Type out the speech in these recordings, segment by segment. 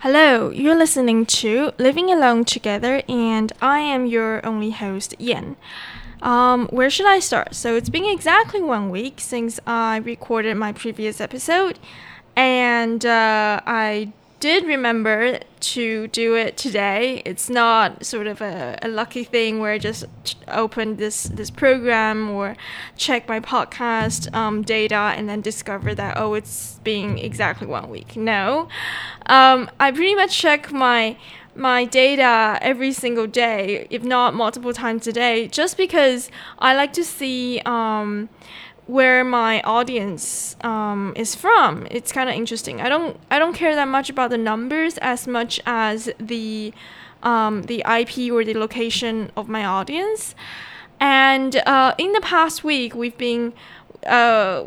Hello, you're listening to Living Alone Together, and I am your only host, Yen. Um, where should I start? So it's been exactly one week since I recorded my previous episode, and uh, I did remember to do it today. It's not sort of a, a lucky thing where I just open this this program or check my podcast um, data and then discover that oh it's been exactly one week. No, um, I pretty much check my my data every single day, if not multiple times a day, just because I like to see. Um, where my audience um, is from. It's kind of interesting. I don't I don't care that much about the numbers as much as the um, the IP or the location of my audience. And uh, in the past week, we've been uh,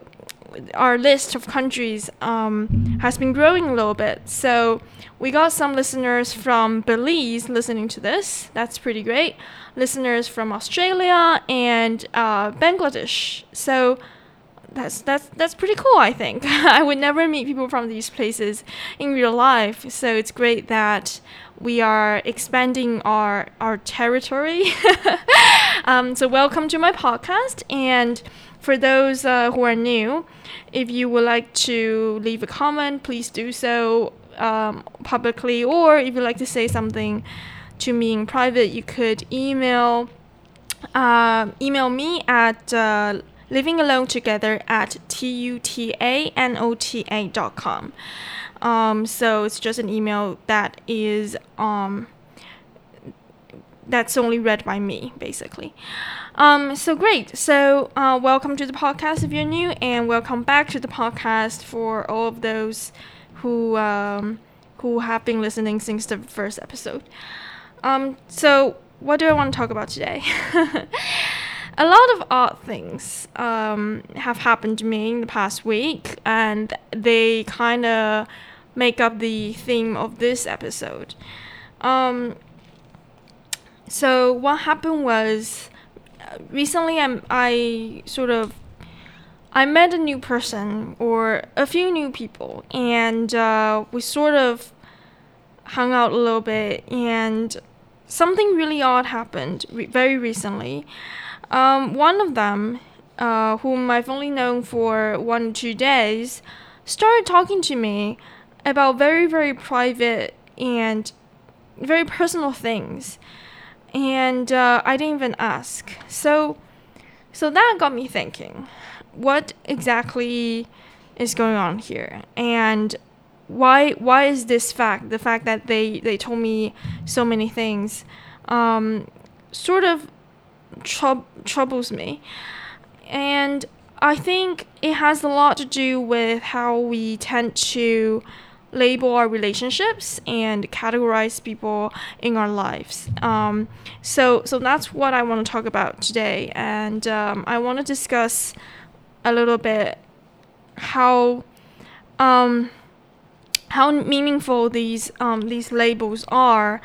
our list of countries um, has been growing a little bit. So we got some listeners from Belize listening to this. That's pretty great. Listeners from Australia and uh, Bangladesh. So that's that's that's pretty cool. I think I would never meet people from these places in real life. So it's great that we are expanding our our territory. um, so welcome to my podcast, and for those uh, who are new, if you would like to leave a comment, please do so um, publicly, or if you'd like to say something to me in private, you could email uh, email me at. Uh, living alone together at tutanota.com. Um, so it's just an email that is um, that's only read by me, basically. Um, so great. So uh, welcome to the podcast if you're new, and welcome back to the podcast for all of those who um, who have been listening since the first episode. Um, so what do I want to talk about today? a lot of odd things um, have happened to me in the past week, and they kind of make up the theme of this episode. Um, so what happened was recently I'm, I sort of I met a new person or a few new people, and uh, we sort of hung out a little bit, and something really odd happened re- very recently. Um, one of them, uh, whom I've only known for one or two days, started talking to me about very, very private and very personal things. And uh, I didn't even ask. So, so that got me thinking what exactly is going on here? And why why is this fact the fact that they they told me so many things um, sort of troubles me. And I think it has a lot to do with how we tend to label our relationships and categorize people in our lives. Um, so, so that's what I want to talk about today, and um, I want to discuss a little bit how um, how meaningful these um, these labels are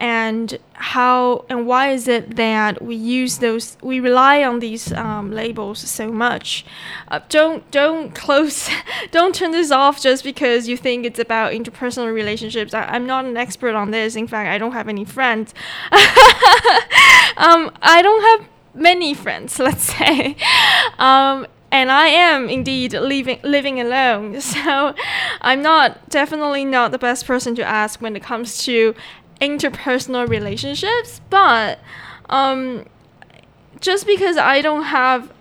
and how and why is it that we use those we rely on these um, labels so much? Uh, don't don't close don't turn this off just because you think it's about interpersonal relationships. I, am not an expert on this. In fact i don't have any friends. Um, i don't have many friends let's say. Um, and I am indeed living living alone. So I'm not definitely not the best person to ask when it comes to interpersonal relationships. But um, just because I don't have,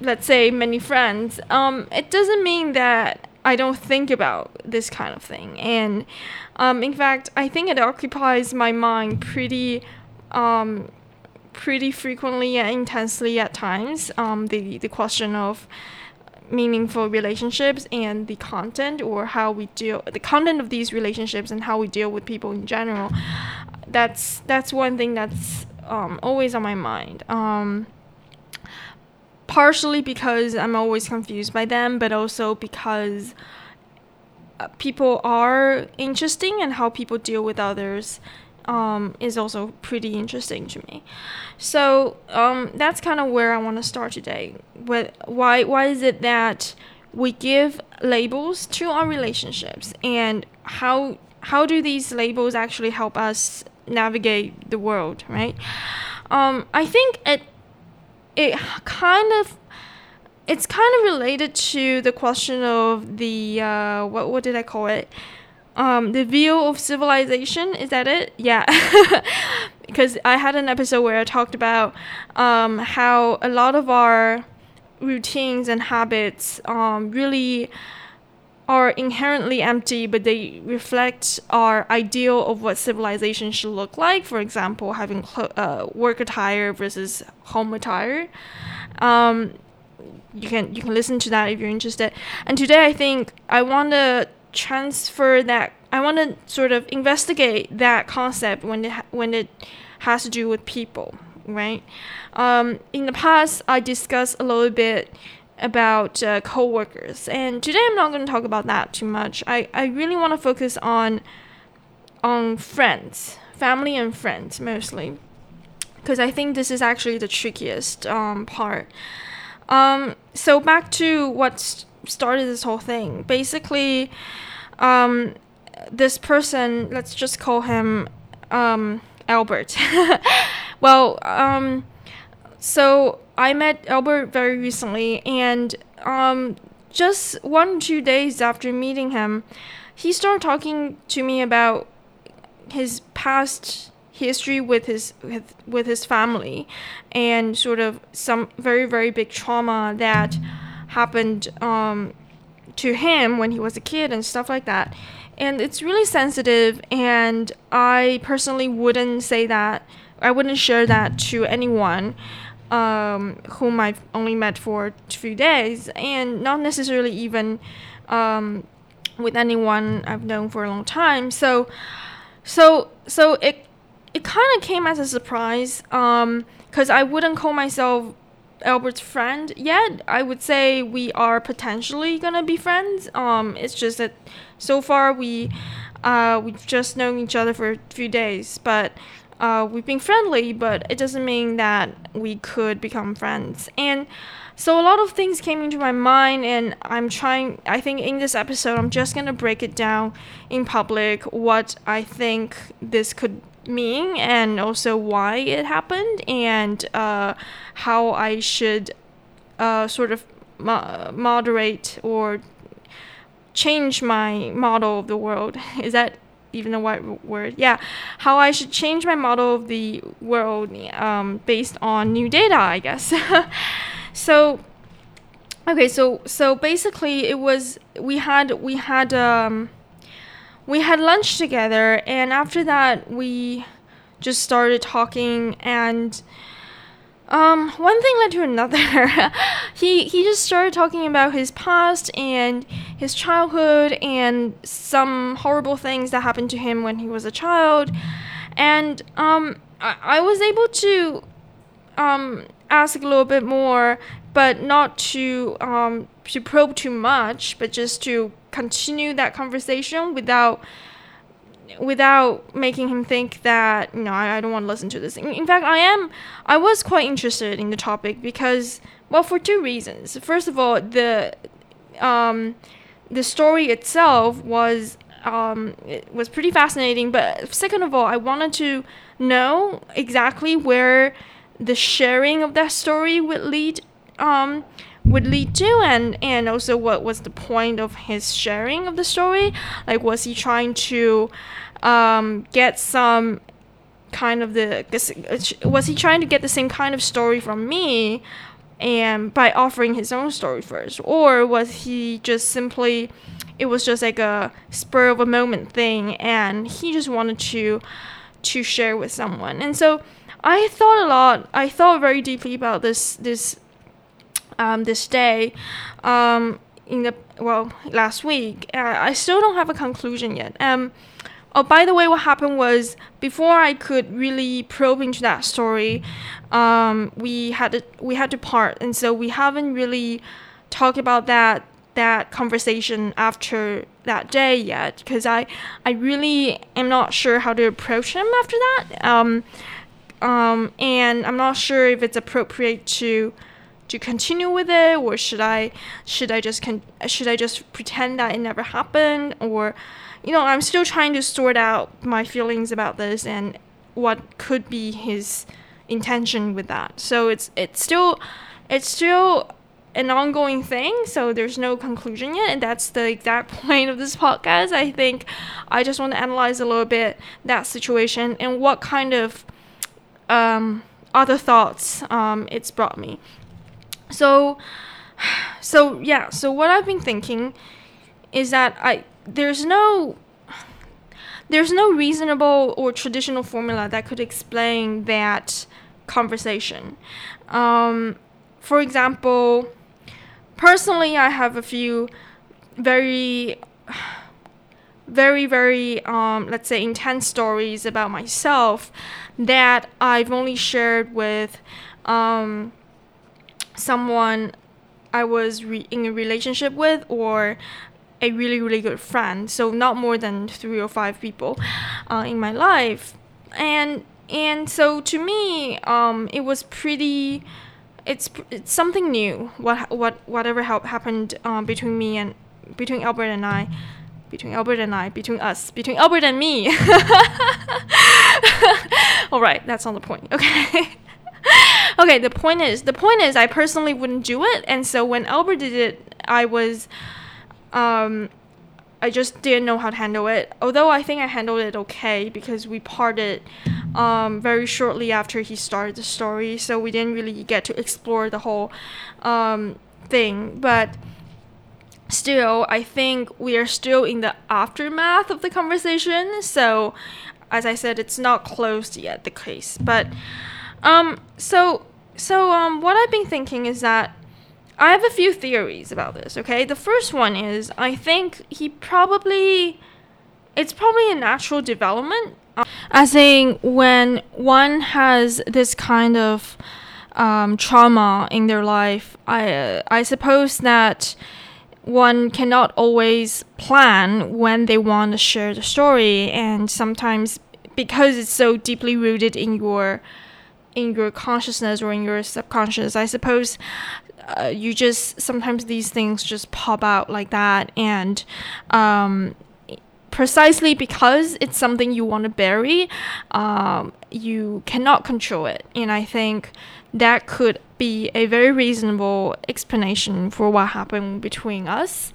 let's say, many friends, um, it doesn't mean that I don't think about this kind of thing. And um, in fact, I think it occupies my mind pretty um, pretty frequently and intensely at times. Um, the the question of meaningful relationships and the content or how we deal the content of these relationships and how we deal with people in general. That's that's one thing that's um, always on my mind. Um, partially because I'm always confused by them, but also because uh, people are interesting and how people deal with others um, is also pretty interesting to me. So um, that's kind of where I want to start today. With why why is it that we give labels to our relationships and how how do these labels actually help us navigate the world, right? Um, I think it it kind of it's kind of related to the question of the uh, what what did I call it? Um, the view of civilization is that it? Yeah, because I had an episode where I talked about um, how a lot of our routines and habits um, really are inherently empty, but they reflect our ideal of what civilization should look like. For example, having uh, work attire versus home attire. Um, you can you can listen to that if you're interested. And today, I think I want to transfer that. I want to sort of investigate that concept when it when it has to do with people, right? Um, in the past, I discussed a little bit about uh, coworkers, and today I'm not going to talk about that too much. I, I really want to focus on on friends, family and friends mostly, because I think this is actually the trickiest um, part. Um, so back to what started this whole thing. Basically, um, this person, let's just call him um, Albert. well, um, so I met Albert very recently, and um, just one or two days after meeting him, he started talking to me about his past history with his with, with his family, and sort of some very very big trauma that happened um, to him when he was a kid and stuff like that. And it's really sensitive, and I personally wouldn't say that. I wouldn't share that to anyone um, whom I've only met for a few days, and not necessarily even um, with anyone I've known for a long time. So, so, so it it kind of came as a surprise because um, I wouldn't call myself Albert's friend yet. I would say we are potentially gonna be friends. Um, it's just that so far we uh, we've just known each other for a few days, but uh, we've been friendly, but it doesn't mean that we could become friends. And so a lot of things came into my mind, and I'm trying. I think in this episode, I'm just gonna break it down in public what I think this could mean, and also why it happened, and uh, how I should uh, sort of mo- moderate or change my model of the world. Is that even a white word. Yeah, how I should change my model of the world um, based on new data, I guess. so, okay, so so basically, it was we had we had um, we had lunch together, and after that, we just started talking and um, one thing led to another. he he just started talking about his past and his childhood and some horrible things that happened to him when he was a child, and um, I, I was able to um ask a little bit more, but not to um to probe too much, but just to continue that conversation without without making him think that you know I, I don't want to listen to this. In, in, fact, I am I was quite interested in the topic because well for two reasons. First of all, the um, the story itself was um, it was pretty fascinating. But second of all, I wanted to know exactly where the sharing of that story would lead um, would lead to and and also what was the point of his sharing of the story? Like was he trying to um, get some kind of the was he trying to get the same kind of story from me and by offering his own story first? Or was he just simply it was just like a spur of a moment thing and he just wanted to to share with someone? And so i thought a lot i thought very deeply about this this um, this day um, in the well last week. Uh, I still don't have a conclusion yet. Um, oh, by the way, what happened was before I could really probe into that story, um, we had to, we had to part, and so we haven't really talked about that that conversation after that day yet because I I really am not sure how to approach him after that. Um, um, and I'm not sure if it's appropriate to to continue with it or should I should I just con- should I just pretend that it never happened? Or you know I'm still trying to sort out my feelings about this and what could be his intention with that. So it's it's still it's still an ongoing thing so there's no conclusion yet. And that's the exact point of this podcast. I think i just want to analyze a little bit that situation and what kind of um, other thoughts um, it's brought me so so yeah so what i've been thinking is that i there's no there's no reasonable or traditional formula that could explain that conversation. Um, for example personally i have a few very very very um, let's say intense stories about myself that i've only shared with um, someone I was re- in a relationship with or a really really good friend. So not more than three or five people uh, in my life. And and so to me um, it was pretty it's it's something new what what whatever ha- happened um, between me and between Albert and I between Albert and I between us between Albert and me. All right that's on the point okay okay, the point is, the point is, I personally wouldn't do it, and so when Albert did it, I was, um, I just didn't know how to handle it. Although I think I handled it okay because we parted, um, very shortly after he started the story, so we didn't really get to explore the whole, um, thing. But still, I think we are still in the aftermath of the conversation. So, as I said, it's not closed yet the case, but. Um, so, so, um, what I've been thinking is that I have a few theories about this, okay? The first one is I think he probably, it's probably a natural development. Um, as in, when one has this kind of um, trauma in their life, I, uh, I suppose that one cannot always plan when they want to share the story, and sometimes because it's so deeply rooted in your in your consciousness or in your subconscious. I suppose uh, you just sometimes these things just pop out like that, and um, precisely because it's something you want to bury, um, you cannot control it. And I think that could be a very reasonable explanation for what happened between us.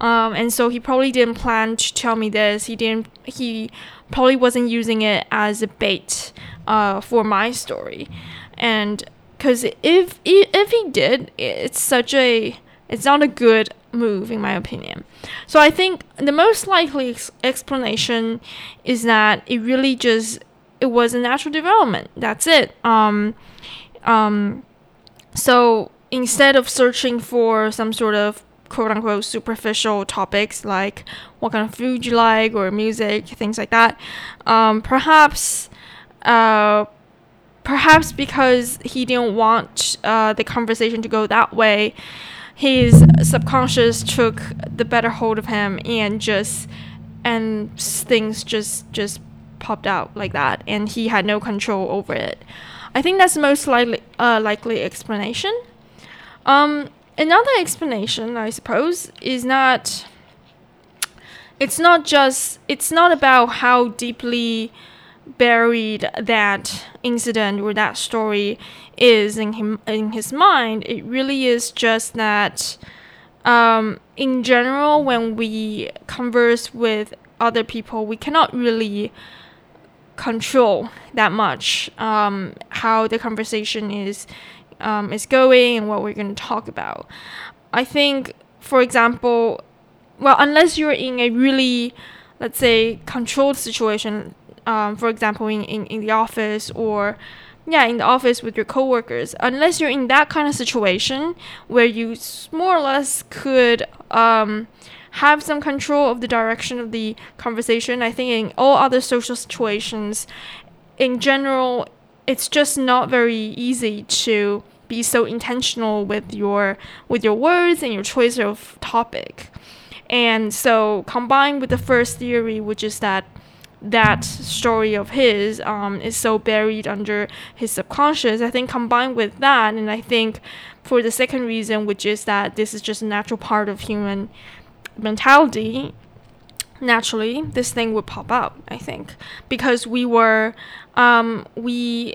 Um, and so he probably didn't plan to tell me this. He didn't. He probably wasn't using it as a bait uh, for my story, and because if if he did, it's such a it's not a good move in my opinion. So I think the most likely ex- explanation is that it really just it was a natural development. That's it. Um, um, so instead of searching for some sort of quote unquote superficial topics like what kind of food you like or music, things like that, um, perhaps uh, perhaps because he didn't want uh, the conversation to go that way, his subconscious took the better hold of him and just and things just just popped out like that, and he had no control over it. I think that's the most likely uh, likely explanation. Um, another explanation, I suppose, is not. It's not just. It's not about how deeply buried that incident or that story is in him in his mind. It really is just that um, in general when we converse with other people we cannot really control that much um, how the conversation is um, is going and what we're going to talk about. I think, for example, well, unless you're in a really, let's say, controlled situation, um, for example, in, in, in the office or yeah, in the office with your coworkers, unless you're in that kind of situation where you more or less could um, have some control of the direction of the conversation, I think in all other social situations, in general, it's just not very easy to be so intentional with your with your words and your choice of topic. And so combined with the first theory, which is that that story of his um, is so buried under his subconscious. I think combined with that, and I think for the second reason, which is that this is just a natural part of human mentality, naturally this thing would pop up. I think because we were, um, we,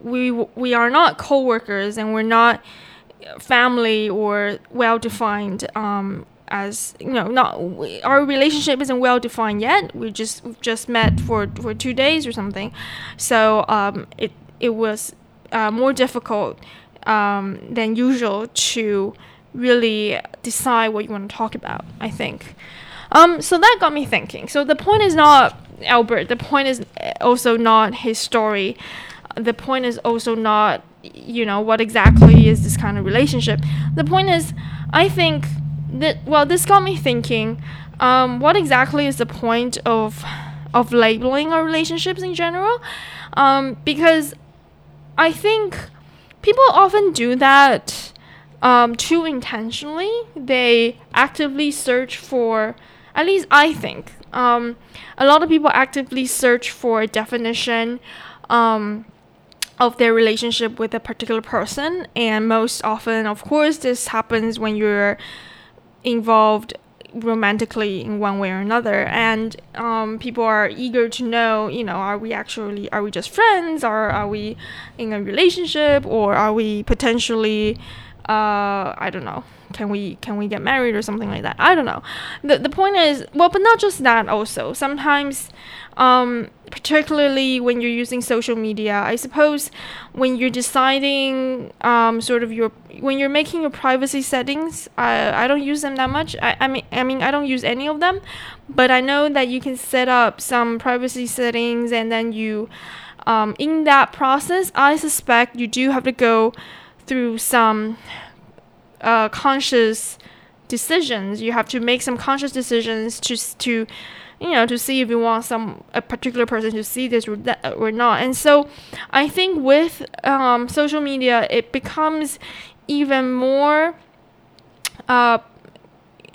we, we are not co-workers and we're not family or well defined um, as you know not our relationship isn't well defined yet. We just just met for for two days or something. So um, it it was uh, more difficult um, than usual to really decide what you want to talk about i think. Um, so that got me thinking. So the point is not albert. The point is also not his story. The point is also not you know what exactly is this kind of relationship. The point is i think that well this got me thinking um, what exactly is the point of of labeling our relationships in general? Um, because i think people often do that um, too intentionally. They actively search for at least i think um, a lot of people actively search for a definition um, of their relationship with a particular person and most often of course this happens when you're involved romantically in one way or another. And um, people are eager to know you know are we actually are we just friends? Or are we in a relationship? Or are we potentially uh, i don't know can we can we get married or something like that? I don't know. The, the point is well but not just that also. Sometimes um, particularly when you're using social media. I suppose when you're deciding um, sort of your when you're making your privacy settings, I, I don't use them that much. I, I mean I mean I don't use any of them, but I know that you can set up some privacy settings and then you um, in that process, I suspect you do have to go through some uh, conscious decisions. You have to make some conscious decisions to to you know to see if you want some a particular person to see this or that or not. And so i think with um, social media it becomes even more uh,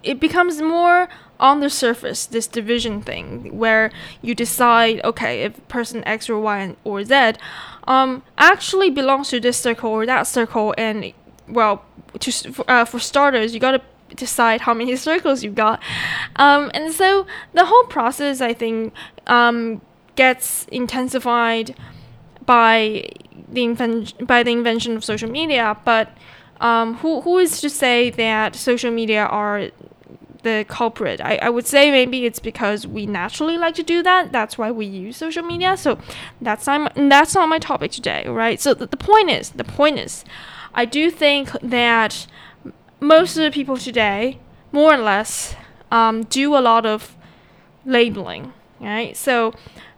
it becomes more on the surface this division thing where you decide okay if person x or y or z um, actually belongs to this circle or that circle. And well to, uh, for starters you got to decide how many circles you've got. Um, and so the whole process, I think, um, gets intensified by the inven- by the invention of social media. But um, who who is to say that social media are the culprit? I, I would say maybe it's because we naturally like to do that. That's why we use social media. So that's not that's not my topic today, right? So the, the point is the point is, I do think that most of the people today, more or less, um, do a lot of labeling, right? So,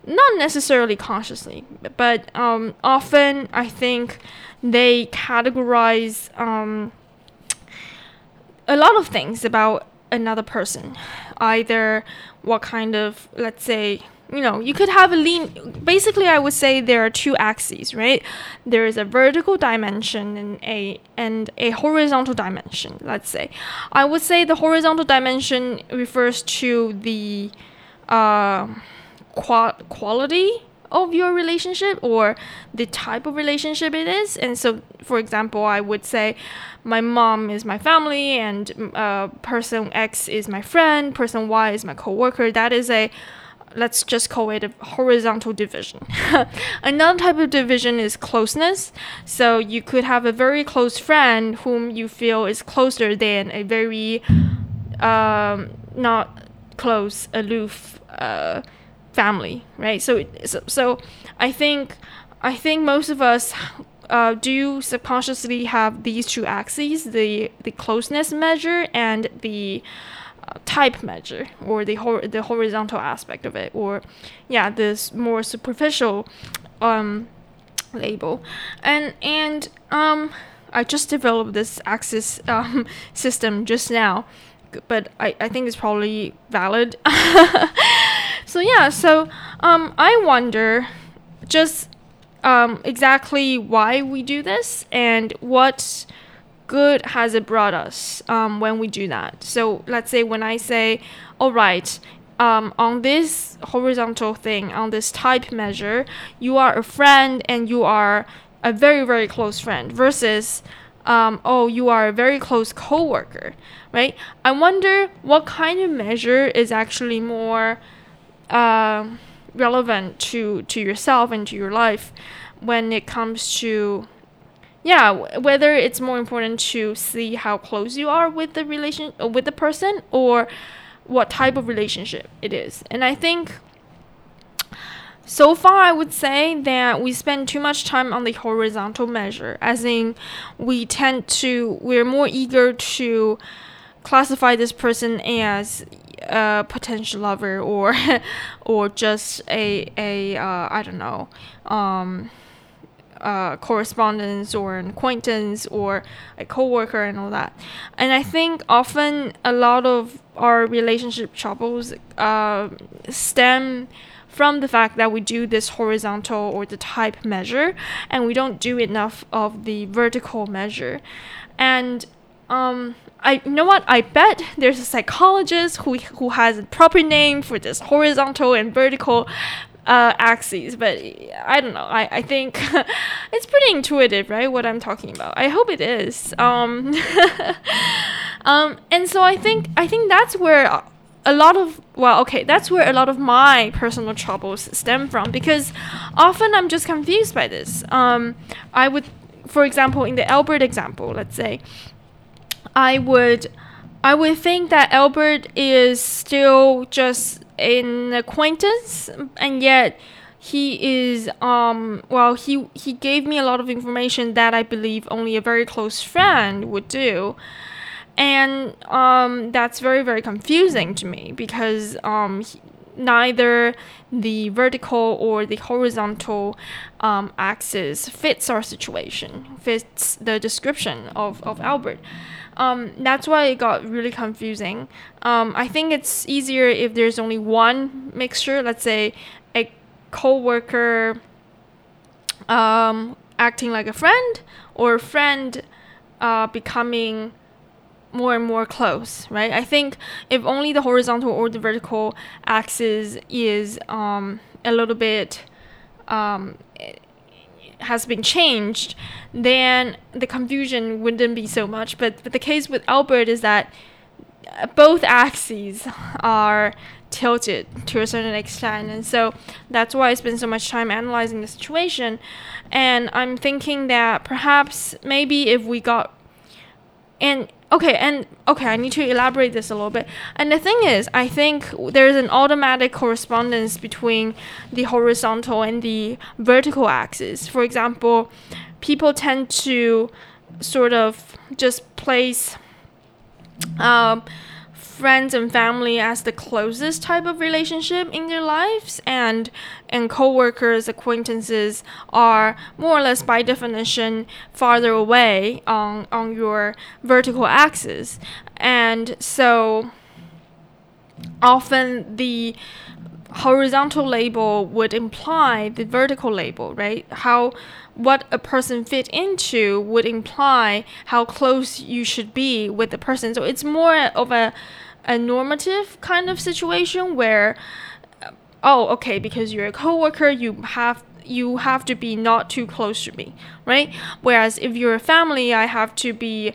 not necessarily consciously, but um, often I think they categorize um, a lot of things about another person, either what kind of, let's say, you know, you could have a lean. Basically, I would say there are two axes, right? There is a vertical dimension and a and a horizontal dimension. Let's say, I would say the horizontal dimension refers to the uh, qual- quality of your relationship or the type of relationship it is. And so, for example, I would say my mom is my family, and uh, person X is my friend, person Y is my coworker. That is a let's just call it a horizontal division. Another type of division is closeness. So you could have a very close friend whom you feel is closer than a very um, not close, aloof uh, family, right? So, so, so I think I think most of us uh, do subconsciously have these two axes: the the closeness measure and the type measure or the hor- the horizontal aspect of it or yeah this more superficial um, label. And and um, I just developed this axis um, system just now but I, I think it's probably valid. So yeah so um, I wonder just um, exactly why we do this and what good has it brought us um, when we do that? So let's say when I say, all right, um, on this horizontal thing, on this type measure, you are a friend and you are a very, very close friend versus, um, oh, you are a very close coworker, right? I wonder what kind of measure is actually more uh, relevant to, to yourself and to your life when it comes to yeah whether it's more important to see how close you are with the relation uh, with the person or what type of relationship it is. And i think so far i would say that we spend too much time on the horizontal measure as in we tend to we're more eager to classify this person as a potential lover or or just a a uh, I don't know um uh, correspondence or an acquaintance or a coworker and all that. And I think often a lot of our relationship troubles uh, stem from the fact that we do this horizontal or the type measure and we don't do enough of the vertical measure. And um, I you know what I bet there's a psychologist who who has a proper name for this horizontal and vertical uh, axes, but I don't know. I, I think it's pretty intuitive, right? What I'm talking about. I hope it is. Um, um, and so I think I think that's where a lot of well, okay, that's where a lot of my personal troubles stem from because often I'm just confused by this. Um, I would, for example, in the Albert example, let's say, I would. I would think that Albert is still just an acquaintance, and yet he is um well he he gave me a lot of information that I believe only a very close friend would do. And um, that's very, very confusing to me because um, he, neither the vertical or the horizontal um, axis fits our situation, fits the description of, of Albert. Um, that's why it got really confusing. Um, I think it's easier if there's only one mixture, let's say a coworker um, acting like a friend or a friend uh, becoming more and more close, right? I think if only the horizontal or the vertical axis is um, a little bit um, has been changed, then the confusion wouldn't be so much. But, but the case with Albert is that both axes are tilted to a certain extent and so that's why i spend so much time analyzing the situation and i'm thinking that perhaps maybe if we got and okay and okay i need to elaborate this a little bit. And the thing is i think there's an automatic correspondence between the horizontal and the vertical axis. For example people tend to sort of just place um, friends and family as the closest type of relationship in their lives and and co-workers acquaintances are more or less by definition farther away on on your vertical axis. And so often the horizontal label would imply the vertical label right? How what a person fit into would imply how close you should be with the person. So it's more of a a normative kind of situation where oh okay because you're a coworker you have you have to be not too close to me right? Whereas if you're a family i have to be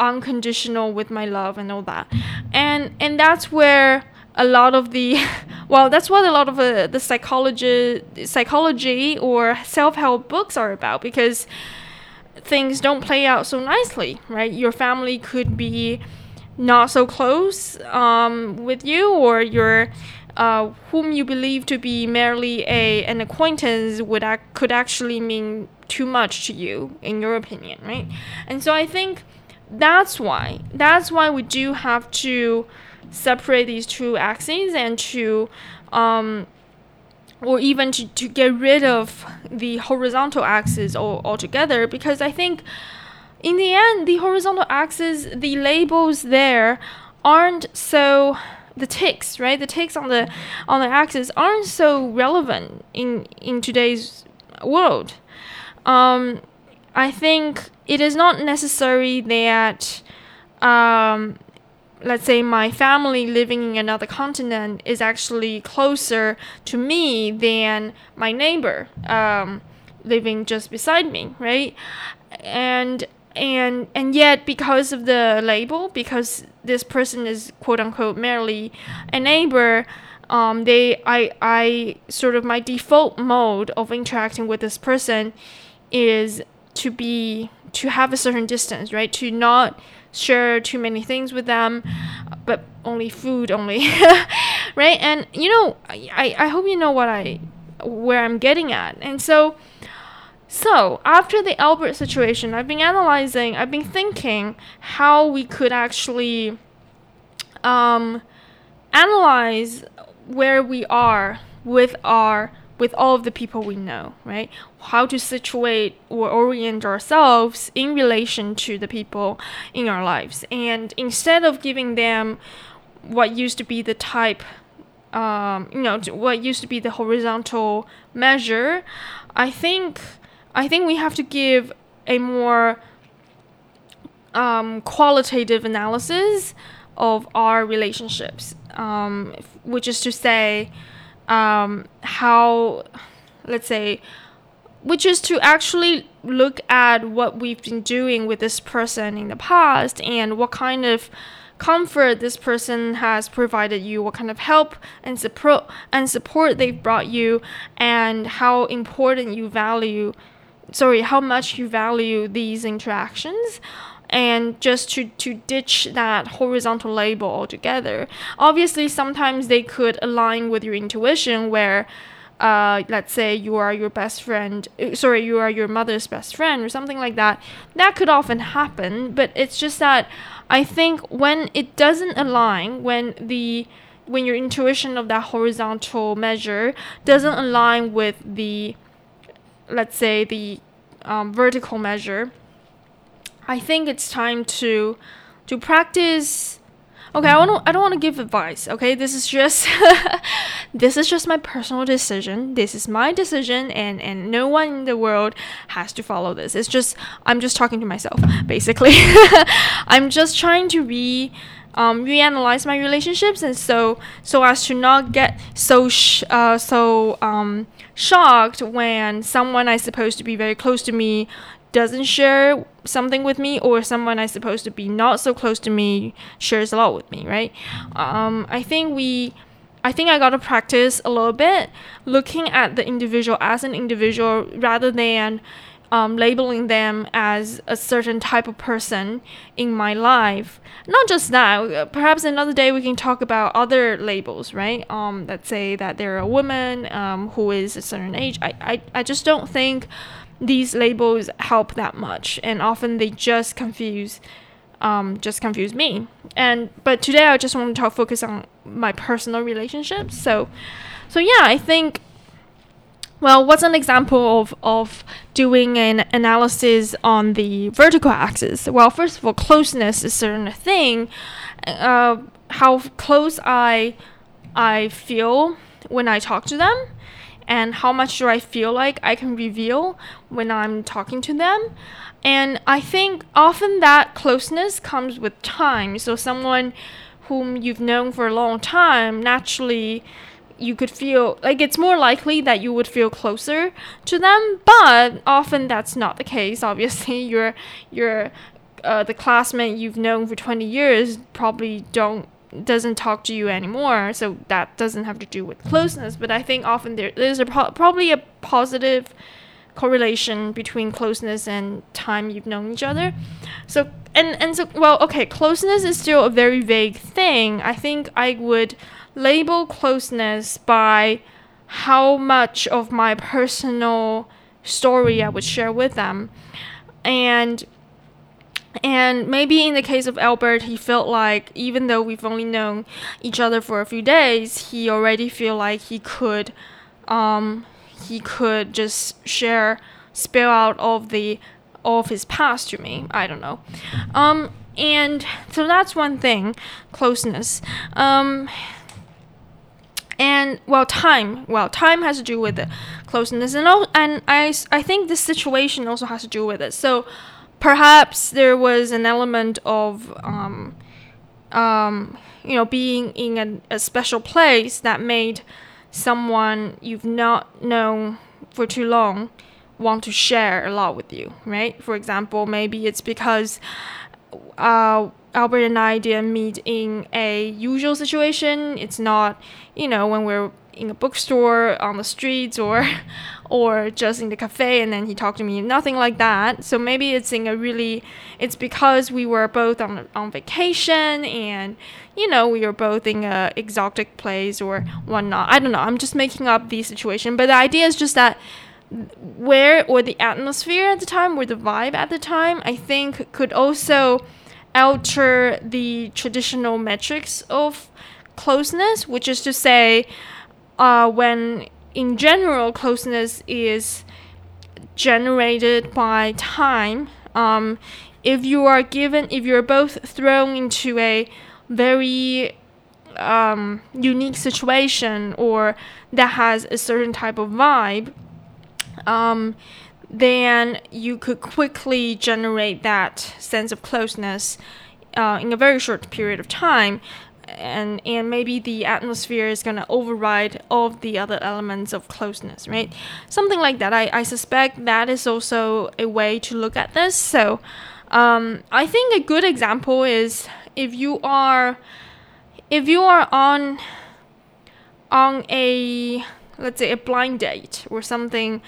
unconditional with my love and all that. And and that's where a lot of the well that's what a lot of uh, the psychology psychology or self-help books are about because things don't play out so nicely right? Your family could be not so close um, with you or your uh, whom you believe to be merely a an acquaintance would ac- could actually mean too much to you in your opinion right? And so i think that's why that's why we do have to separate these two axes and to um, or even to, to get rid of the horizontal axis all, altogether because i think in the end, the horizontal axis, the labels there aren't so the ticks, right? The ticks on the on the axis aren't so relevant in in today's world. Um, I think it is not necessary that um, let's say my family living in another continent is actually closer to me than my neighbor um, living just beside me, right? And and and yet because of the label, because this person is quote unquote merely a neighbor, um, they I I sort of my default mode of interacting with this person is to be to have a certain distance, right? To not share too many things with them, but only food only, right? And you know, I, I hope you know what I where I'm getting at. And so so after the Albert situation, I've been analyzing, I've been thinking how we could actually um, analyze where we are with our with all of the people we know, right? How to situate or orient ourselves in relation to the people in our lives. And instead of giving them what used to be the type, um, you know, what used to be the horizontal measure, I think, I think we have to give a more um, qualitative analysis of our relationships, um, which is to say, um, how, let's say, which is to actually look at what we've been doing with this person in the past and what kind of comfort this person has provided you, what kind of help and support and support they've brought you, and how important you value, sorry, how much you value these interactions and just to, to ditch that horizontal label altogether. Obviously, sometimes they could align with your intuition where uh, let's say you are your best friend, uh, sorry, you are your mother's best friend or something like that. That could often happen, but it's just that I think when it doesn't align, when the when your intuition of that horizontal measure doesn't align with the, let's say the um, vertical measure, I think it's time to to practice. Okay i want i don't want to give advice okay? This is just this is just my personal decision. This is my decision and and no one in the world has to follow this. It's just i'm just talking to myself basically. I'm just trying to re um, reanalyze my relationships and so so as to not get so sh- uh, so um, shocked when someone I supposed to be very close to me doesn't share something with me or someone I supposed to be not so close to me shares a lot with me, right? Um, I think we I think I got to practice a little bit looking at the individual as an individual rather than um, labeling them as a certain type of person in my life. Not just that, perhaps another day we can talk about other labels, right? Um, let's say that they're a woman um, who is a certain age. I, I, I just don't think these labels help that much, and often they just confuse, um, just confuse me. And but today I just want to talk focus on my personal relationships. So, so yeah, I think. Well, what's an example of, of doing an analysis on the vertical axis? Well, first of all, closeness is a certain thing. Uh, how close I I feel when I talk to them and how much do I feel like I can reveal when I'm talking to them. And I think often that closeness comes with time. So, someone whom you've known for a long time, naturally, you could feel like it's more likely that you would feel closer to them, but often that's not the case. Obviously, you're, you're uh, the classmate you've known for 20 years probably don't doesn't talk to you anymore so that doesn't have to do with closeness. But i think often there, there's a pro- probably a positive correlation between closeness and time you've known each other. So and and so well okay closeness is still a very vague thing. I think i would label closeness by how much of my personal story i would share with them and and maybe in the case of Albert, he felt like even though we've only known each other for a few days, he already feel like he could, um, he could just share, spill out all of the, of his past to me. I don't know. Um, and so that's one thing, closeness. Um, and well, time. Well, time has to do with closeness, and all, and I I think this situation also has to do with it. So perhaps there was an element of um, um, you know, being in a, a special place that made someone you've not known for too long want to share a lot with you, right? For example, maybe it's because uh, Albert and I didn't meet in a usual situation. It's not, you know, when we're in a bookstore on the streets or or just in the cafe and then he talked to me. Nothing like that. So maybe it's in a really it's because we were both on on vacation and you know we were both in a exotic place or whatnot. I don't know. I'm just making up the situation. But the idea is just that where or the atmosphere at the time or the vibe at the time i think could also alter the traditional metrics of closeness which is to say uh, when in general closeness is generated by time um, if you are given if you're both thrown into a very um, unique situation or that has a certain type of vibe um, then you could quickly generate that sense of closeness uh, in a very short period of time and and maybe the atmosphere is gonna override all of the other elements of closeness, right? Something like that. I, I suspect that is also a way to look at this. So um, I think a good example is if you are if you are on on a let's say a blind date or something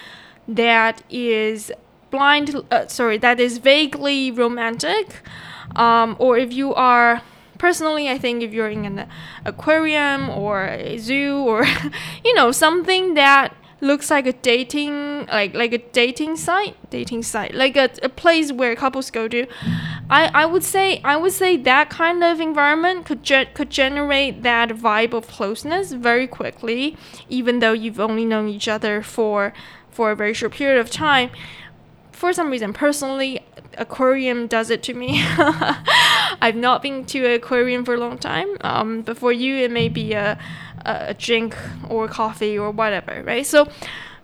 that is blind uh, sorry that is vaguely romantic. Um, or if you are personally, I think if you're in an aquarium or a zoo or you know something that looks like a dating like like a dating site dating site like a, a place where couples go to i i would say i would say that kind of environment could ge- could generate that vibe of closeness very quickly even though you've only known each other for for a very short period of time. For some reason personally aquarium does it to me. I've not been to an aquarium for a long time. Um, but for you it may be a, a drink or coffee or whatever right? So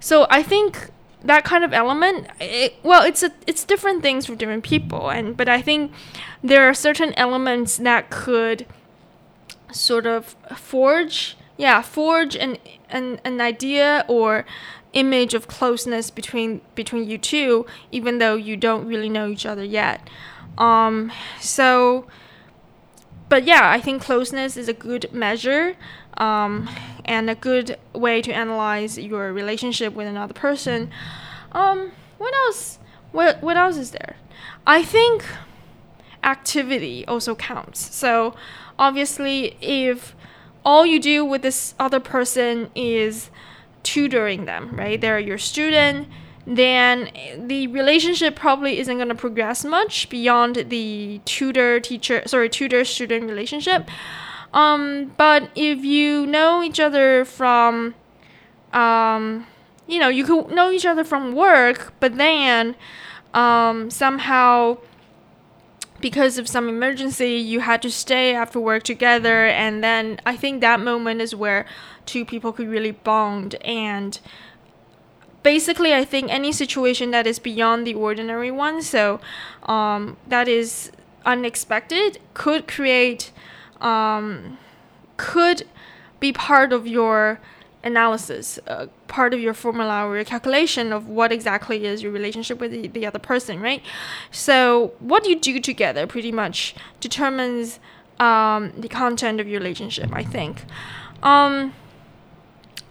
so i think that kind of element it, well it's a, it's different things for different people. And but i think there are certain elements that could sort of forge yeah forge an an, an idea or image of closeness between between you two, even though you don't really know each other yet. Um, so, but yeah, I think closeness is a good measure um, and a good way to analyze your relationship with another person. Um, what else? What what else is there? I think activity also counts. So, obviously, if all you do with this other person is tutoring them, right? They're your student, then the relationship probably isn't going to progress much beyond the tutor teacher, sorry, tutor student relationship. Um, but if you know each other from, um, you know, you could know each other from work, but then um, somehow because of some emergency you had to stay after work together. And then i think that moment is where two people could really bond. And basically i think any situation that is beyond the ordinary one so um, that is unexpected could create um, could be part of your analysis, uh, part of your formula or your calculation of what exactly is your relationship with the, the other person, right? So, what you do together pretty much determines um, the content of your relationship, I think. Um,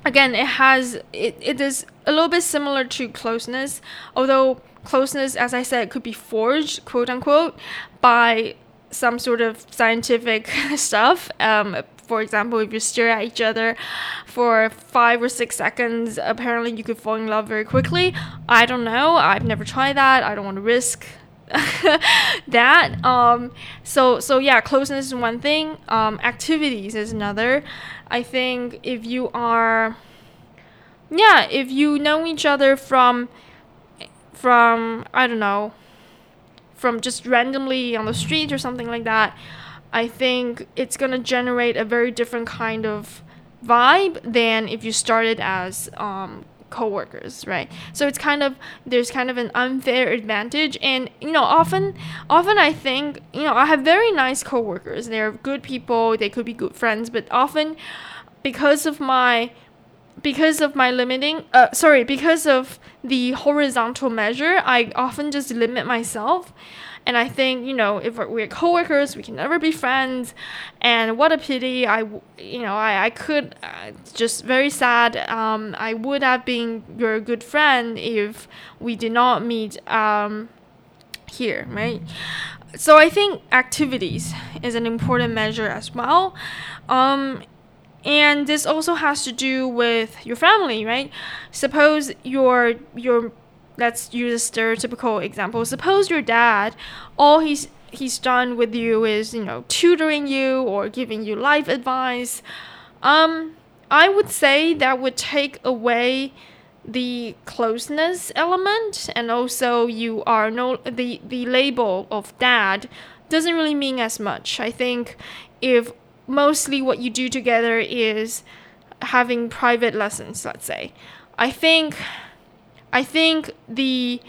again, it has, it, it is a little bit similar to closeness, although closeness, as I said, could be forged, quote unquote, by some sort of scientific stuff. Um, for example, if you stare at each other for five or six seconds, apparently you could fall in love very quickly. I don't know. I've never tried that. I don't want to risk that. Um, so so yeah, closeness is one thing. Um, activities is another. I think if you are, yeah, if you know each other from from I don't know from just randomly on the street or something like that, I think it's gonna generate a very different kind of vibe than if you started as um, coworkers, right? So it's kind of there's kind of an unfair advantage, and you know, often, often I think you know I have very nice coworkers. They're good people. They could be good friends, but often because of my because of my limiting uh sorry because of the horizontal measure i often just limit myself and I think, you know, if we're coworkers, we can never be friends. And what a pity. I, you know, I, I could, uh, just very sad. Um, I would have been your good friend if we did not meet um, here, right? So I think activities is an important measure as well. Um, and this also has to do with your family, right? Suppose your your let's use a stereotypical example. Suppose your dad, all he's he's done with you is you know tutoring you or giving you life advice. Um, I would say that would take away the closeness element, and also you are no the the label of dad doesn't really mean as much. I think if mostly what you do together is having private lessons, let's say, I think I think the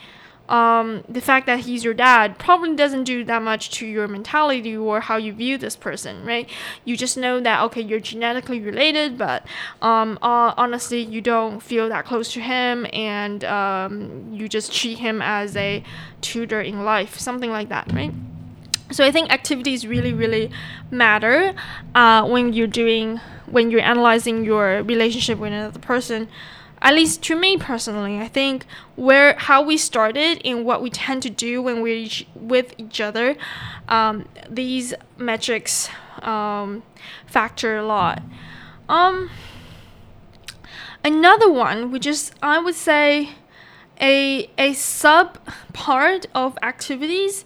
um, the fact that he's your dad probably doesn't do that much to your mentality or how you view this person, right? You just know that okay, you're genetically related, but um, uh, honestly, you don't feel that close to him, and um, you just treat him as a tutor in life, something like that, right? So I think activities really, really matter uh, when you're doing when you're analyzing your relationship with another person at least to me personally, I think where how we started and what we tend to do when we're with each other, um, these metrics um, factor a lot. Um, another one, which is I would say a a sub part of activities,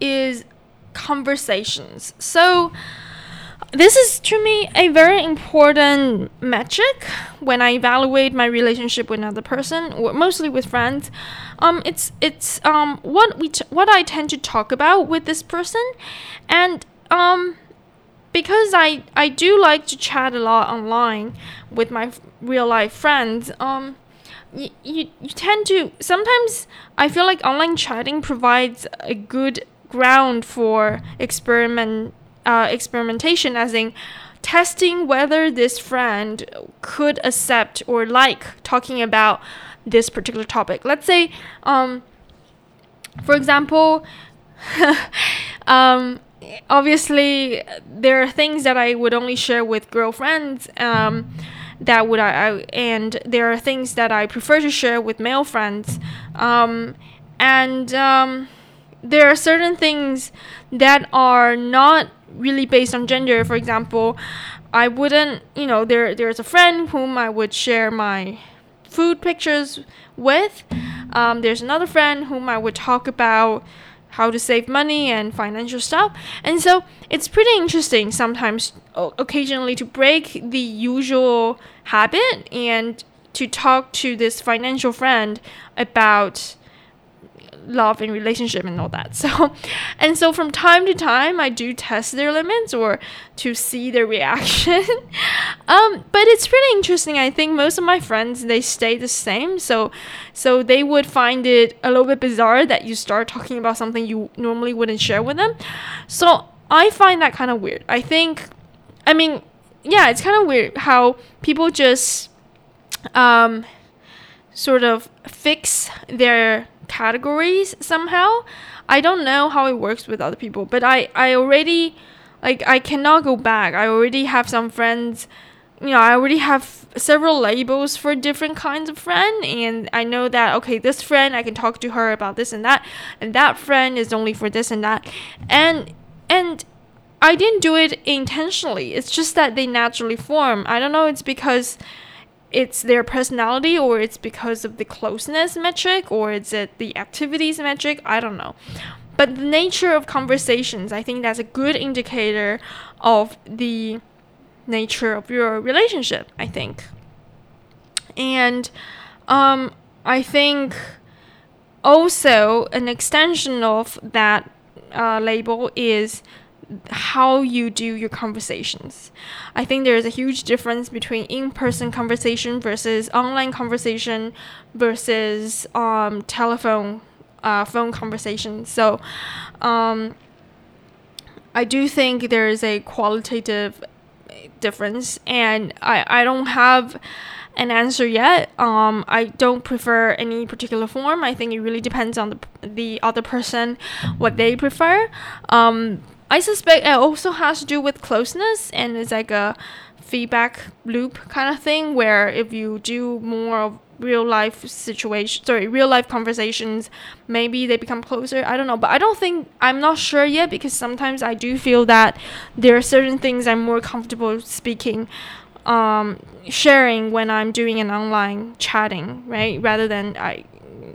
is conversations. So this is to me a very important metric when I evaluate my relationship with another person, mostly with friends. Um, it's it's um what we t- what I tend to talk about with this person, and um, because I I do like to chat a lot online with my real life friends. Um, you, you, you tend to sometimes I feel like online chatting provides a good ground for experiment uh, experimentation, as in testing whether this friend could accept or like talking about this particular topic. Let's say, um, for example, um, obviously there are things that I would only share with girlfriends. Um, that would I, I, and there are things that I prefer to share with male friends. Um, and um, there are certain things that are not really based on gender. For example, I wouldn't, you know, there there's a friend whom I would share my food pictures with. Um, there's another friend whom I would talk about how to save money and financial stuff. And so it's pretty interesting sometimes, occasionally, to break the usual habit and to talk to this financial friend about love and relationship and all that. So, and so from time to time, I do test their limits or to see their reaction. um, but it's pretty interesting. I think most of my friends they stay the same. So, so they would find it a little bit bizarre that you start talking about something you normally wouldn't share with them. So I find that kind of weird. I think, I mean, yeah, it's kind of weird how people just um, sort of fix their categories somehow. I don't know how it works with other people, but I I already like I cannot go back. I already have some friends you know, I already have several labels for different kinds of friend, and I know that okay, this friend I can talk to her about this and that, and that friend is only for this and that, and and I didn't do it intentionally. It's just that they naturally form. I don't know. It's because it's their personality or it's because of the closeness metric or is it the activities metric? I don't know. But the nature of conversations i think that's a good indicator of the nature of your relationship i think. And um, i think also an extension of that uh, label is how you do your conversations. I think there is a huge difference between in-person conversation versus online conversation versus um, telephone uh, phone conversation. So um, I do think there is a qualitative difference, and I, I don't have an answer yet. Um, I don't prefer any particular form. I think it really depends on the the other person, what they prefer. Um, I suspect it also has to do with closeness, and it's like a feedback loop kind of thing where if you do more of real life situation sorry real life conversations maybe they become closer i don't know. But i don't think i'm not sure yet because sometimes i do feel that there are certain things i'm more comfortable speaking um, sharing when i'm doing an online chatting right? Rather than i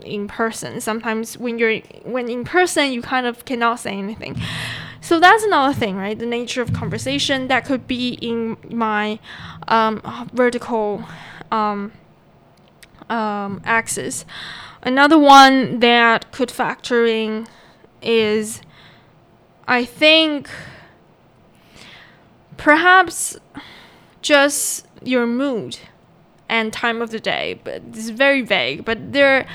in person. Sometimes when you're when in person you kind of cannot say anything so that's another thing right the nature of conversation that could be in my um, vertical um, um, axis. Another one that could factor in is, I think, perhaps just your mood and time of the day, but it's very vague. But there,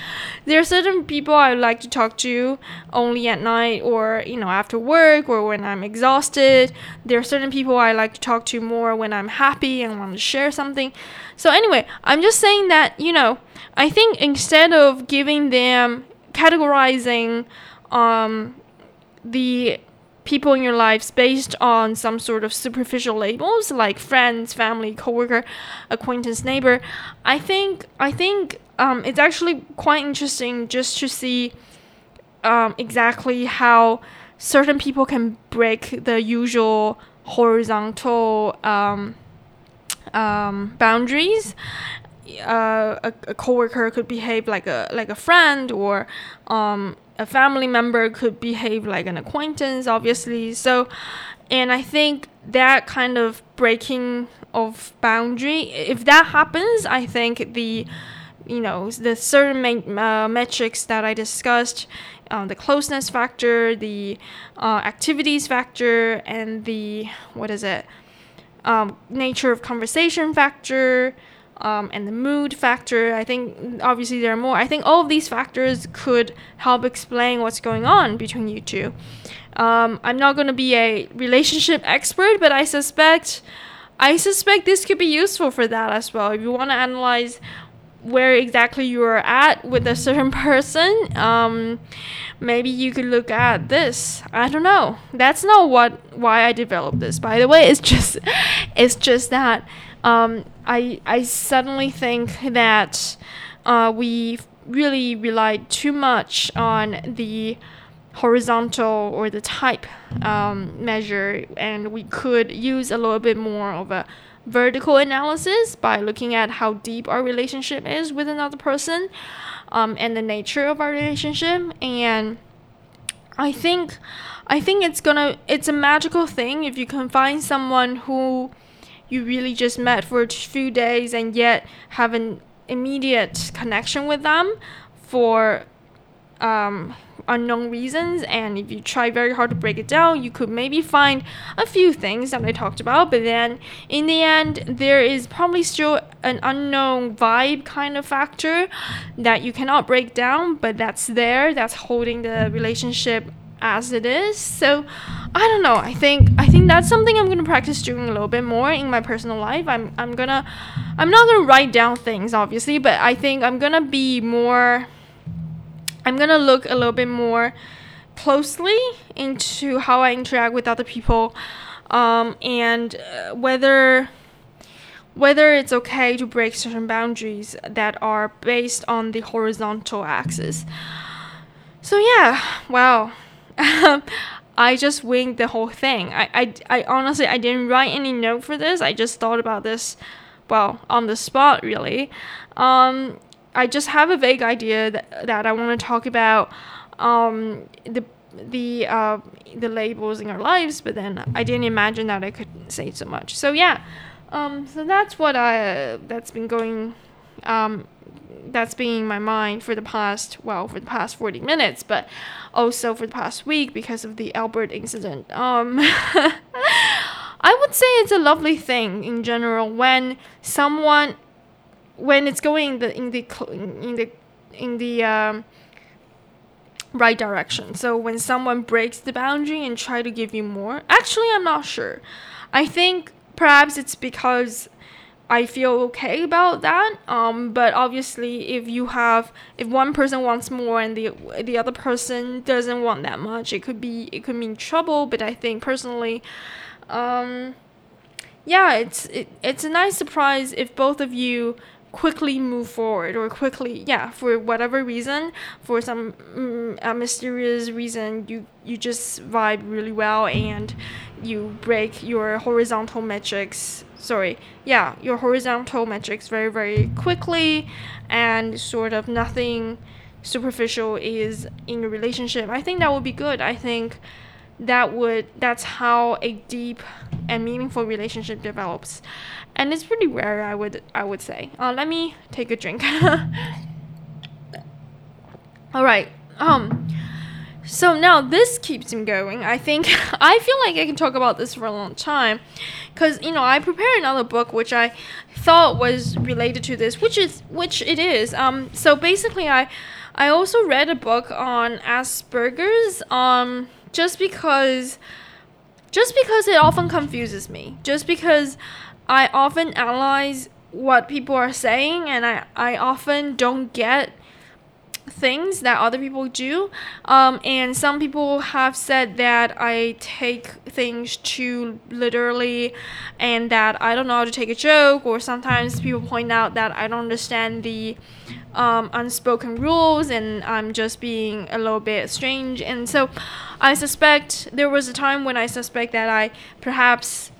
there are certain people I like to talk to only at night or you know after work or when I'm exhausted. There are certain people I like to talk to more when I'm happy and want to share something. So anyway, I'm just saying that you know I think instead of giving them categorizing um, the people in your lives based on some sort of superficial labels like friends, family, coworker, acquaintance, neighbor. I think I think um, it's actually quite interesting just to see um, exactly how certain people can break the usual horizontal um, um boundaries. Uh, a, a coworker could behave like a like a friend or um, a family member could behave like an acquaintance, obviously. So, and I think that kind of breaking of boundary, if that happens, I think the you know the certain uh, metrics that I discussed, uh, the closeness factor, the uh, activities factor, and the what is it, um, nature of conversation factor, um, and the mood factor. I think obviously there are more. I think all of these factors could help explain what's going on between you two. Um, I'm not going to be a relationship expert, but I suspect I suspect this could be useful for that as well. If you want to analyze where exactly you are at with a certain person, um, maybe you could look at this. I don't know. That's not what why I developed this. By the way, it's just it's just that um, I I suddenly think that uh, we really relied too much on the horizontal or the type um, measure, and we could use a little bit more of a vertical analysis by looking at how deep our relationship is with another person um, and the nature of our relationship. And i think i think it's gonna it's a magical thing if you can find someone who you really just met for a few days and yet have an immediate connection with them for um, unknown reasons. And if you try very hard to break it down, you could maybe find a few things that I talked about. But then in the end, there is probably still an unknown vibe kind of factor that you cannot break down, but that's there, that's holding the relationship as it is. So I don't know. I think I think that's something I'm gonna practice doing a little bit more in my personal life. I'm I'm gonna I'm not gonna write down things obviously, but I think I'm gonna be more I'm gonna look a little bit more closely into how I interact with other people um, and uh, whether whether it's okay to break certain boundaries that are based on the horizontal axis. So yeah, wow. I just winged the whole thing. I, I, I honestly I didn't write any note for this. I just thought about this, well, on the spot really. Um, I just have a vague idea that, that I want to talk about um, the the uh, the labels in our lives, but then I didn't imagine that I could say so much. So yeah, um, so that's what I that's been going um, that's been in my mind for the past well for the past 40 minutes but also for the past week because of the albert incident. Um i would say it's a lovely thing in general when someone when it's going in the in the in the in the um, right direction. So when someone breaks the boundary and try to give you more actually i'm not sure. I think perhaps it's because I feel okay about that. Um, but obviously, if you have, if one person wants more and the the other person doesn't want that much, it could be it could mean trouble. But I think personally, um, yeah, it's it, it's a nice surprise if both of you quickly move forward or quickly yeah for whatever reason for some mm, a mysterious reason you you just vibe really well and you break your horizontal metrics sorry yeah your horizontal metrics very very quickly and sort of nothing superficial is in your relationship. I think that would be good. I think that would that's how a deep and meaningful relationship develops and it's pretty rare i would i would say uh, let me take a drink all right um so now this keeps him going. I think I feel like I can talk about this for a long time because you know I prepared another book which I thought was related to this, which is which it is. Um, so basically, I I also read a book on Asperger's. Um, just because just because it often confuses me. Just because I often analyze what people are saying and I, I often don't get things that other people do. Um, and some people have said that I take things too literally and that I don't know how to take a joke, or sometimes people point out that I don't understand the um, unspoken rules and I'm just being a little bit strange. And so I suspect there was a time when I suspect that I perhaps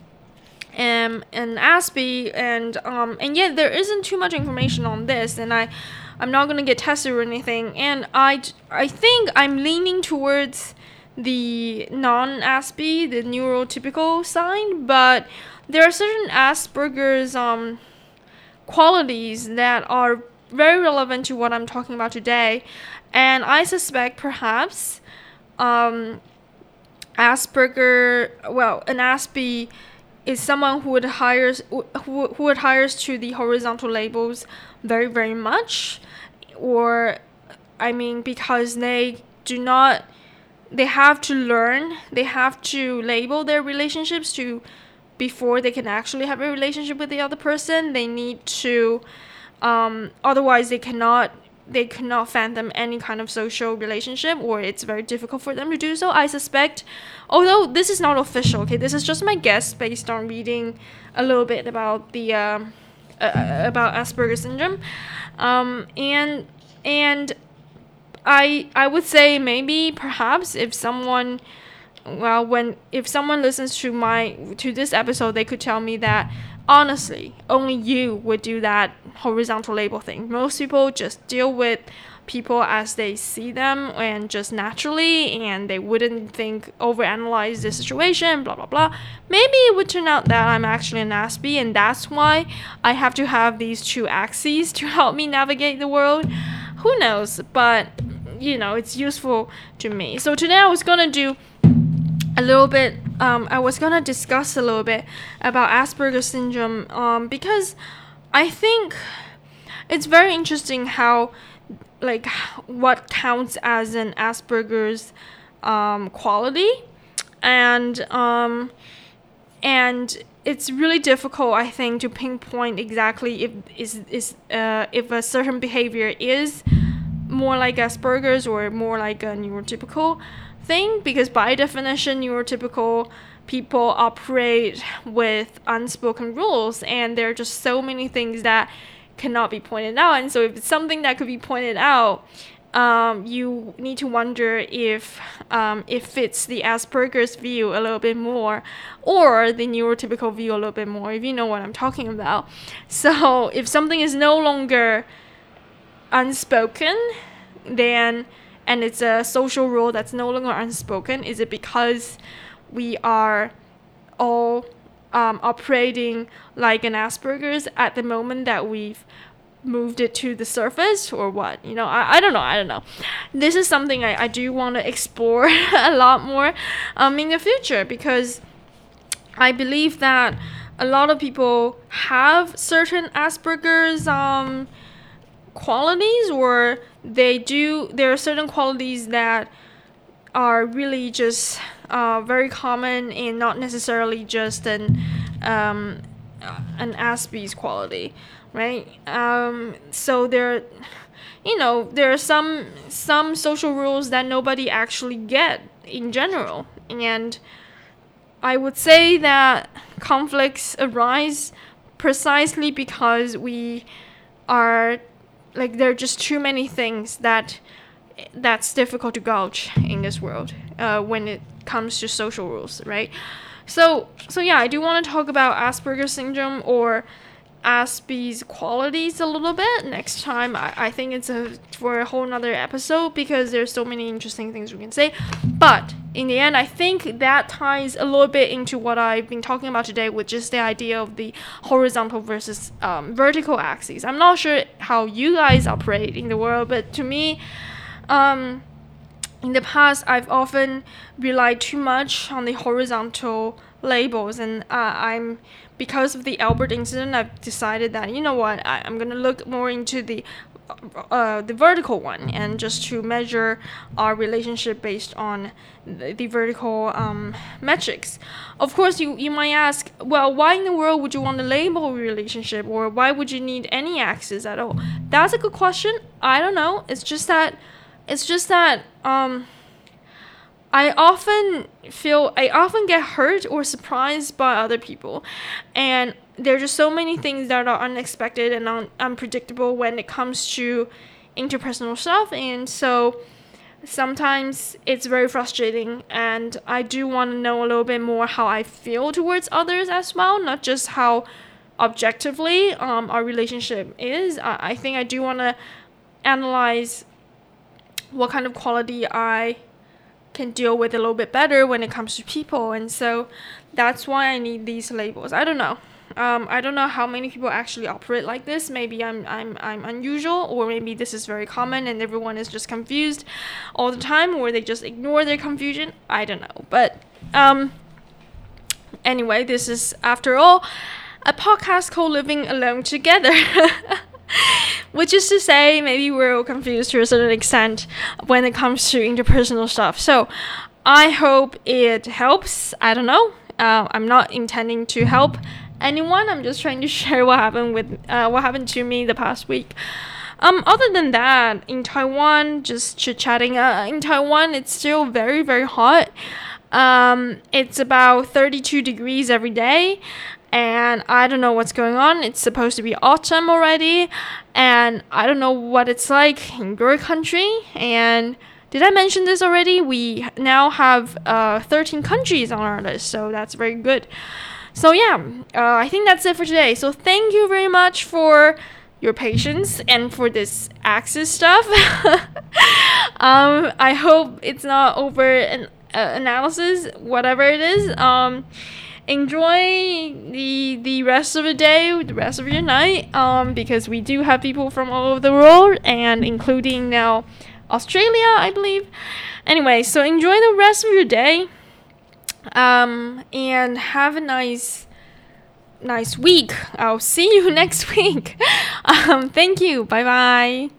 am an Aspie and um and yet there isn't too much information on this and I I'm not gonna get tested or anything. And I, I think I'm leaning towards the non-Aspie, the neurotypical side, but there are certain Asperger's um, qualities that are very relevant to what I'm talking about today, and I suspect perhaps um, Asperger, well, an Aspie is someone who would hires who, who would hires to the horizontal labels very very much or I mean because they do not they have to learn, they have to label their relationships to before they can actually have a relationship with the other person. They need to um, otherwise they cannot they cannot fathom any kind of social relationship or it's very difficult for them to do so. I suspect although this is not official, okay, this is just my guess based on reading a little bit about the uh, uh, about Asperger's syndrome. Um, and and I I would say maybe perhaps if someone well when if someone listens to my to this episode they could tell me that honestly only you would do that horizontal label thing most people just deal with people as they see them and just naturally and they wouldn't think overanalyze the situation blah blah blah. Maybe it would turn out that i'm actually an aspie and that's why i have to have these two axes to help me navigate the world. Who knows? But you know it's useful to me. So today i was gonna do a little bit um, i was gonna discuss a little bit about asperger's syndrome um, because i think it's very interesting how like what counts as an asperger's um, quality. And um, and it's really difficult, I think, to pinpoint exactly if is is uh, if a certain behavior is more like Asperger's or more like a neurotypical thing, because by definition, neurotypical people operate with unspoken rules, and there are just so many things that cannot be pointed out. And so, if it's something that could be pointed out, um, you need to wonder if um, it fits the Asperger's view a little bit more or the neurotypical view a little bit more, if you know what I'm talking about. So, if something is no longer unspoken, then and it's a social rule that's no longer unspoken, is it because we are all um, operating like an Asperger's at the moment that we've moved it to the surface or what you know? I, I don't know i don't know. This is something i, I do want to explore a lot more um, in the future because i believe that a lot of people have certain asperger's um, qualities or they do there are certain qualities that are really just uh, very common and not necessarily just an um, an Aspie's quality, right? Um, so there, you know, there are some some social rules that nobody actually get in general, and I would say that conflicts arise precisely because we are like there are just too many things that that's difficult to gauge in this world uh, when it comes to social rules, right? So, so yeah, I do want to talk about Asperger's syndrome or Aspie's qualities a little bit next time. I, I think it's a for a whole nother episode because there's so many interesting things we can say. But in the end, I think that ties a little bit into what I've been talking about today, which is the idea of the horizontal versus um, vertical axes. I'm not sure how you guys operate in the world, but to me, um, in the past, I've often relied too much on the horizontal labels, and uh, I'm because of the Albert incident, I've decided that you know what, I, am gonna look more into the uh, the vertical one and just to measure our relationship based on the, the vertical um, metrics. Of course, you, you might ask, well, why in the world would you want to label relationship or why would you need any axis at all? That's a good question. I don't know. It's just that it's just that um, I often feel I often get hurt or surprised by other people, and there are just so many things that are unexpected and un- unpredictable when it comes to interpersonal stuff, and so sometimes it's very frustrating. And i do want to know a little bit more how i feel towards others as well not just how objectively um, our relationship is. I, I think i do want to analyze what kind of quality I can deal with a little bit better when it comes to people. And so that's why I need these labels. I don't know. Um, I don't know how many people actually operate like this. Maybe I'm, I'm, I'm unusual, or maybe this is very common and everyone is just confused all the time, or they just ignore their confusion. I don't know. But um, anyway, this is, after all, a podcast called Living Alone Together. Which is to say, maybe we're all confused to a certain extent when it comes to interpersonal stuff. So I hope it helps. I don't know. Uh, I'm not intending to help anyone. I'm just trying to share what happened with uh, what happened to me the past week. Um, other than that, in Taiwan, just chit chatting. Uh, in Taiwan, it's still very very hot. Um, it's about 32 degrees every day and I don't know what's going on. It's supposed to be autumn already, and I don't know what it's like in your country. And did I mention this already? We now have uh, 13 countries on our list, so that's very good. So, yeah, uh, I think that's it for today. So, thank you very much for your patience and for this axis stuff. um, I hope it's not over an uh, analysis, whatever it is. Um, enjoy the the rest of the day, the rest of your night, um, because we do have people from all over the world, and including now Australia, I believe. Anyway, so enjoy the rest of your day, um, and have a nice nice week. I'll see you next week. um, thank you. Bye bye.